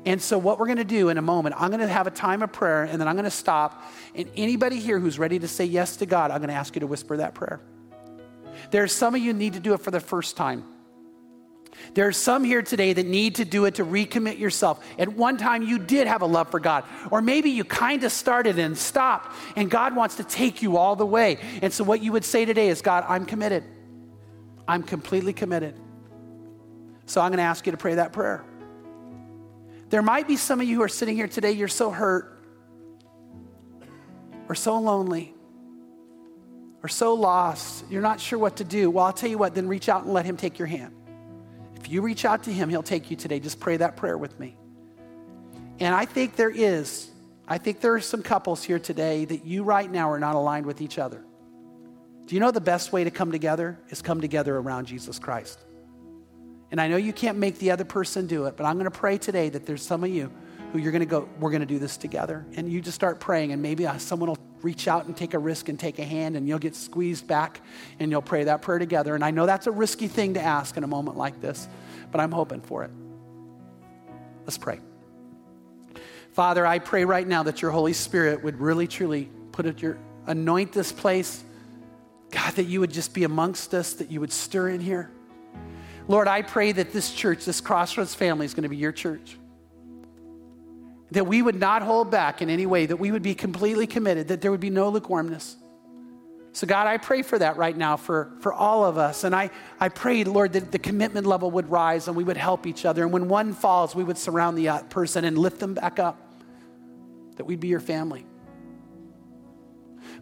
Speaker 1: And so, what we're going to do in a moment, I'm going to have a time of prayer and then I'm going to stop. And anybody here who's ready to say yes to God, I'm going to ask you to whisper that prayer. There's some of you need to do it for the first time. There are some here today that need to do it to recommit yourself. At one time, you did have a love for God, or maybe you kind of started and stopped, and God wants to take you all the way. And so, what you would say today is, God, I'm committed. I'm completely committed. So, I'm going to ask you to pray that prayer. There might be some of you who are sitting here today, you're so hurt, or so lonely, or so lost, you're not sure what to do. Well, I'll tell you what, then reach out and let Him take your hand. If you reach out to Him, He'll take you today. Just pray that prayer with me. And I think there is, I think there are some couples here today that you right now are not aligned with each other. Do you know the best way to come together is come together around Jesus Christ? And I know you can't make the other person do it, but I'm going to pray today that there's some of you who you're going to go, we're going to do this together. And you just start praying, and maybe uh, someone will reach out and take a risk and take a hand, and you'll get squeezed back, and you'll pray that prayer together. And I know that's a risky thing to ask in a moment like this, but I'm hoping for it. Let's pray. Father, I pray right now that your Holy Spirit would really, truly put it your anoint this place. God, that you would just be amongst us, that you would stir in here. Lord, I pray that this church, this Crossroads family, is going to be your church. That we would not hold back in any way, that we would be completely committed, that there would be no lukewarmness. So, God, I pray for that right now for, for all of us. And I, I pray, Lord, that the commitment level would rise and we would help each other. And when one falls, we would surround the person and lift them back up, that we'd be your family.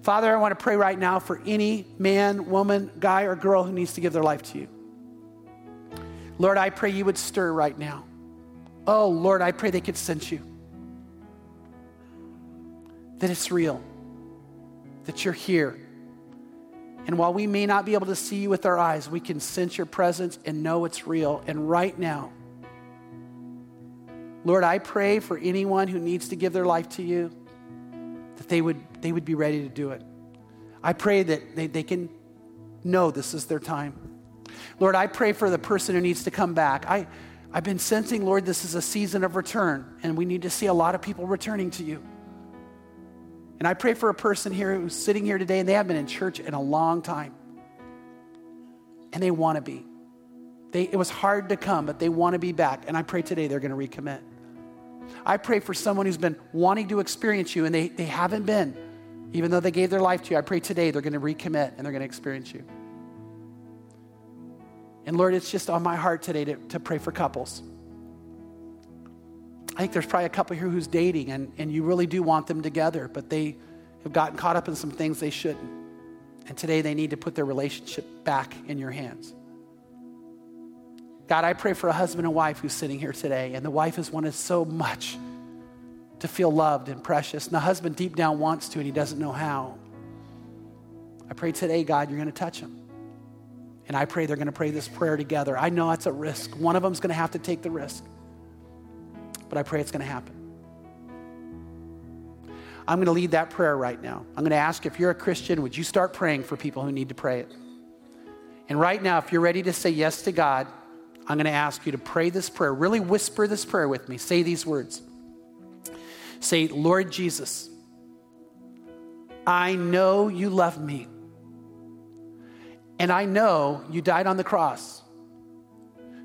Speaker 1: Father, I want to pray right now for any man, woman, guy, or girl who needs to give their life to you. Lord, I pray you would stir right now. Oh, Lord, I pray they could sense you. That it's real, that you're here. And while we may not be able to see you with our eyes, we can sense your presence and know it's real. And right now, Lord, I pray for anyone who needs to give their life to you that they would, they would be ready to do it. I pray that they, they can know this is their time. Lord, I pray for the person who needs to come back. I, I've been sensing, Lord, this is a season of return, and we need to see a lot of people returning to you. And I pray for a person here who's sitting here today and they haven't been in church in a long time. And they want to be. They, it was hard to come, but they want to be back. And I pray today they're going to recommit. I pray for someone who's been wanting to experience you and they, they haven't been, even though they gave their life to you. I pray today they're going to recommit and they're going to experience you. And Lord, it's just on my heart today to, to pray for couples. I think there's probably a couple here who's dating and, and you really do want them together, but they have gotten caught up in some things they shouldn't. And today they need to put their relationship back in your hands. God, I pray for a husband and wife who's sitting here today, and the wife has wanted so much to feel loved and precious. And the husband deep down wants to, and he doesn't know how. I pray today, God, you're going to touch him. And I pray they're going to pray this prayer together. I know it's a risk. One of them's going to have to take the risk. But I pray it's going to happen. I'm going to lead that prayer right now. I'm going to ask if you're a Christian, would you start praying for people who need to pray it? And right now, if you're ready to say yes to God, I'm going to ask you to pray this prayer. Really whisper this prayer with me. Say these words Say, Lord Jesus, I know you love me. And I know you died on the cross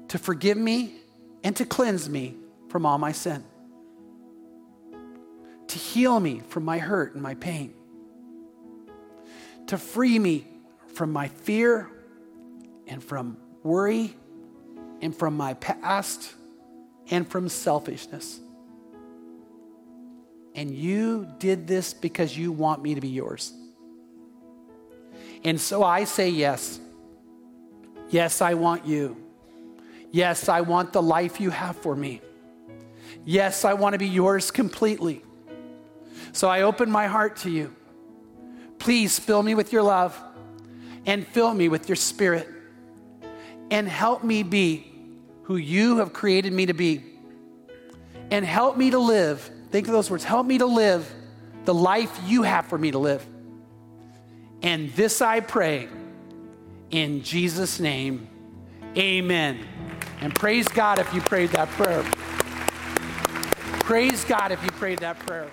Speaker 1: to forgive me and to cleanse me from all my sin, to heal me from my hurt and my pain, to free me from my fear and from worry and from my past and from selfishness. And you did this because you want me to be yours. And so I say yes. Yes, I want you. Yes, I want the life you have for me. Yes, I want to be yours completely. So I open my heart to you. Please fill me with your love and fill me with your spirit and help me be who you have created me to be. And help me to live, think of those words, help me to live the life you have for me to live. And this I pray in Jesus' name. Amen. And praise God if you prayed that prayer. Praise God if you prayed that prayer.